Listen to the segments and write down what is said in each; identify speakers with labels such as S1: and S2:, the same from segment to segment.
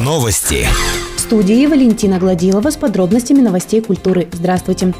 S1: Новости.
S2: В студии Валентина Гладилова с подробностями новостей культуры. Здравствуйте.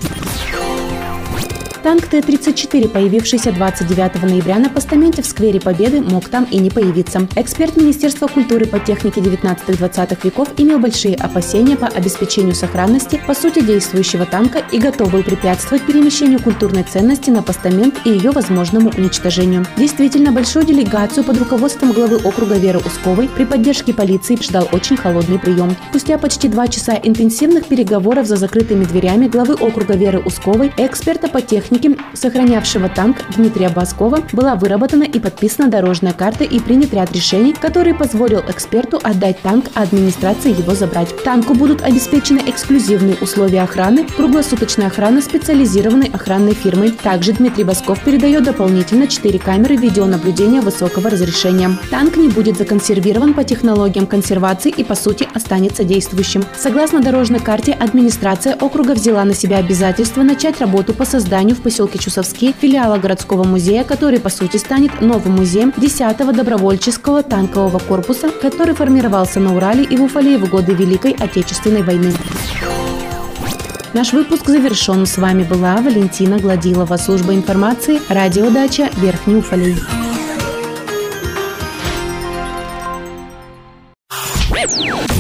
S2: Танк Т-34, появившийся 29 ноября на постаменте в сквере Победы, мог там и не появиться. Эксперт Министерства культуры по технике 19-20 веков имел большие опасения по обеспечению сохранности по сути действующего танка и готов был препятствовать перемещению культурной ценности на постамент и ее возможному уничтожению. Действительно, большую делегацию под руководством главы округа Веры Усковой при поддержке полиции ждал очень холодный прием. Спустя почти два часа интенсивных переговоров за закрытыми дверями главы округа Веры Усковой эксперта по технике техники, сохранявшего танк Дмитрия Баскова, была выработана и подписана дорожная карта и принят ряд решений, который позволил эксперту отдать танк, а администрации его забрать. Танку будут обеспечены эксклюзивные условия охраны, круглосуточная охрана специализированной охранной фирмой. Также Дмитрий Басков передает дополнительно 4 камеры видеонаблюдения высокого разрешения. Танк не будет законсервирован по технологиям консервации и по сути останется действующим. Согласно дорожной карте, администрация округа взяла на себя обязательство начать работу по созданию в поселке Чусовский филиала городского музея, который по сути станет новым музеем 10-го добровольческого танкового корпуса, который формировался на Урале и в Уфале в годы Великой Отечественной войны. Наш выпуск завершен. С вами была Валентина Гладилова, служба информации, радиодача Верхний Уфалей.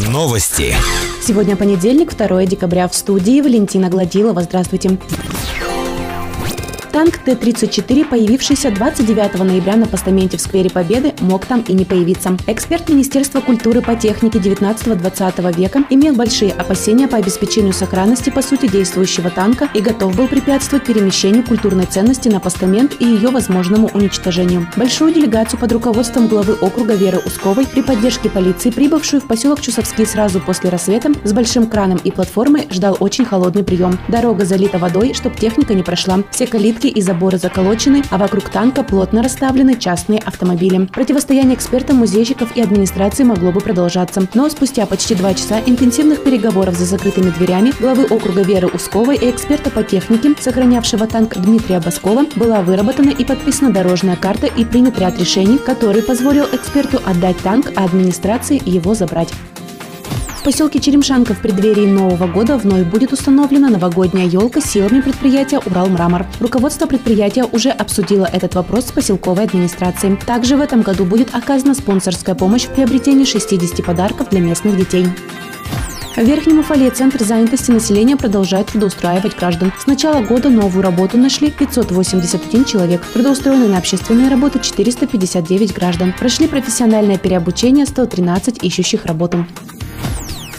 S1: Новости.
S2: Сегодня понедельник, 2 декабря. В студии Валентина Гладилова. Здравствуйте. Танк Т-34, появившийся 29 ноября на постаменте в сквере Победы, мог там и не появиться. Эксперт Министерства культуры по технике 19-20 века имел большие опасения по обеспечению сохранности по сути действующего танка и готов был препятствовать перемещению культурной ценности на постамент и ее возможному уничтожению. Большую делегацию под руководством главы округа Веры Усковой при поддержке полиции, прибывшую в поселок Чусовский сразу после рассвета, с большим краном и платформой ждал очень холодный прием. Дорога залита водой, чтобы техника не прошла. Все калитки Решетки и заборы заколочены, а вокруг танка плотно расставлены частные автомобили. Противостояние экспертам, музейщиков и администрации могло бы продолжаться. Но спустя почти два часа интенсивных переговоров за закрытыми дверями главы округа Веры Усковой и эксперта по технике, сохранявшего танк Дмитрия Баскова, была выработана и подписана дорожная карта и принят ряд решений, который позволил эксперту отдать танк, а администрации его забрать. В поселке Черемшанка в преддверии Нового года вновь будет установлена новогодняя елка силами предприятия «Уралмрамор». Руководство предприятия уже обсудило этот вопрос с поселковой администрацией. Также в этом году будет оказана спонсорская помощь в приобретении 60 подарков для местных детей. В Верхнем Уфале Центр занятости населения продолжает трудоустраивать граждан. С начала года новую работу нашли 581 человек. Трудоустроены на общественные работы 459 граждан. Прошли профессиональное переобучение 113 ищущих работу.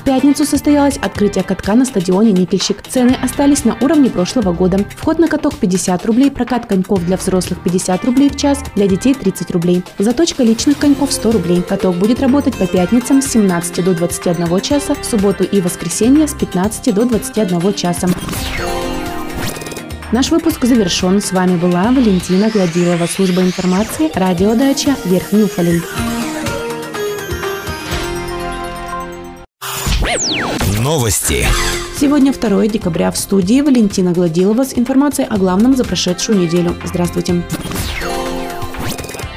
S2: В пятницу состоялось открытие катка на стадионе «Никельщик». Цены остались на уровне прошлого года. Вход на каток 50 рублей, прокат коньков для взрослых 50 рублей в час, для детей 30 рублей. Заточка личных коньков 100 рублей. Каток будет работать по пятницам с 17 до 21 часа, в субботу и воскресенье с 15 до 21 часа. Наш выпуск завершен. С вами была Валентина Гладилова, служба информации, радиодача Верхний
S1: Новости.
S2: Сегодня 2 декабря в студии Валентина Гладилова с информацией о главном за прошедшую неделю. Здравствуйте.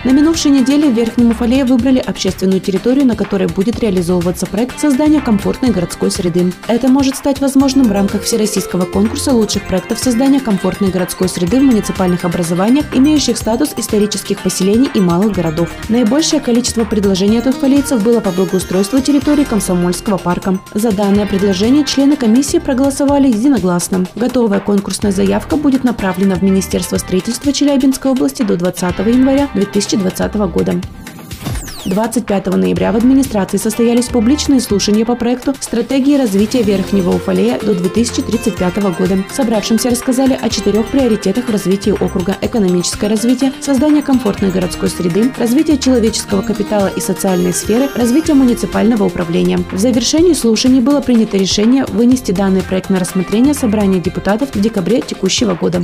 S2: На минувшей неделе в Верхнем Уфалее выбрали общественную территорию, на которой будет реализовываться проект создания комфортной городской среды. Это может стать возможным в рамках Всероссийского конкурса лучших проектов создания комфортной городской среды в муниципальных образованиях, имеющих статус исторических поселений и малых городов. Наибольшее количество предложений от уфалейцев было по благоустройству территории Комсомольского парка. За данное предложение члены комиссии проголосовали единогласно. Готовая конкурсная заявка будет направлена в Министерство строительства Челябинской области до 20 января 2020 2020 года. 25 ноября в администрации состоялись публичные слушания по проекту «Стратегии развития Верхнего Уфалея до 2035 года». Собравшимся рассказали о четырех приоритетах в развитии округа – экономическое развитие, создание комфортной городской среды, развитие человеческого капитала и социальной сферы, развитие муниципального управления. В завершении слушаний было принято решение вынести данный проект на рассмотрение собрания депутатов в декабре текущего года.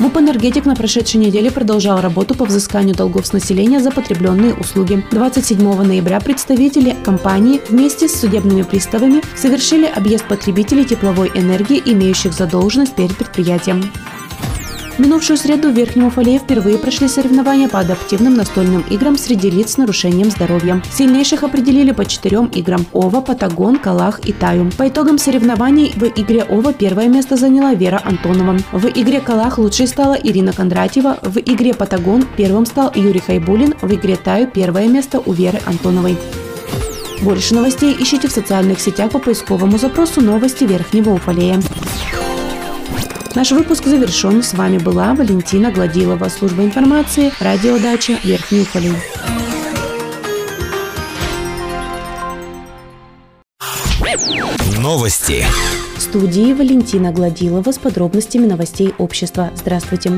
S2: МУП «Энергетик» на прошедшей неделе продолжал работу по взысканию долгов с населения за потребленные услуги. 27 ноября представители компании вместе с судебными приставами совершили объезд потребителей тепловой энергии, имеющих задолженность перед предприятием. Минувшую среду в Верхнем Уфалее впервые прошли соревнования по адаптивным настольным играм среди лиц с нарушением здоровья. Сильнейших определили по четырем играм – Ова, Патагон, Калах и Таю. По итогам соревнований в игре Ова первое место заняла Вера Антонова. В игре Калах лучшей стала Ирина Кондратьева. В игре Патагон первым стал Юрий Хайбулин. В игре Таю первое место у Веры Антоновой. Больше новостей ищите в социальных сетях по поисковому запросу «Новости Верхнего Уфалея». Наш выпуск завершен. С вами была Валентина Гладилова, служба информации, радиодача Верхний Уфалей.
S1: Новости.
S2: В студии Валентина Гладилова с подробностями новостей общества. Здравствуйте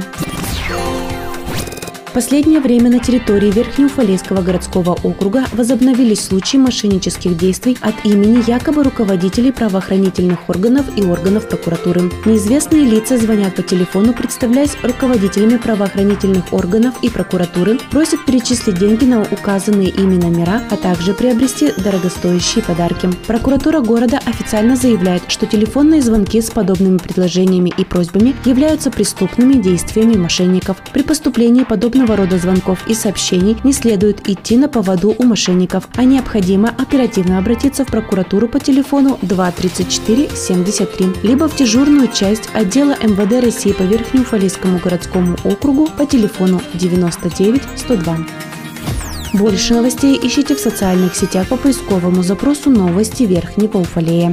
S2: последнее время на территории Верхнеуфалейского городского округа возобновились случаи мошеннических действий от имени якобы руководителей правоохранительных органов и органов прокуратуры. Неизвестные лица звонят по телефону, представляясь руководителями правоохранительных органов и прокуратуры, просят перечислить деньги на указанные ими номера, а также приобрести дорогостоящие подарки. Прокуратура города официально заявляет, что телефонные звонки с подобными предложениями и просьбами являются преступными действиями мошенников. При поступлении подобного подобного рода звонков и сообщений не следует идти на поводу у мошенников, а необходимо оперативно обратиться в прокуратуру по телефону 234 73, либо в дежурную часть отдела МВД России по Верхнеуфалейскому городскому округу по телефону 99 102. Больше новостей ищите в социальных сетях по поисковому запросу «Новости Верхнего Уфалея».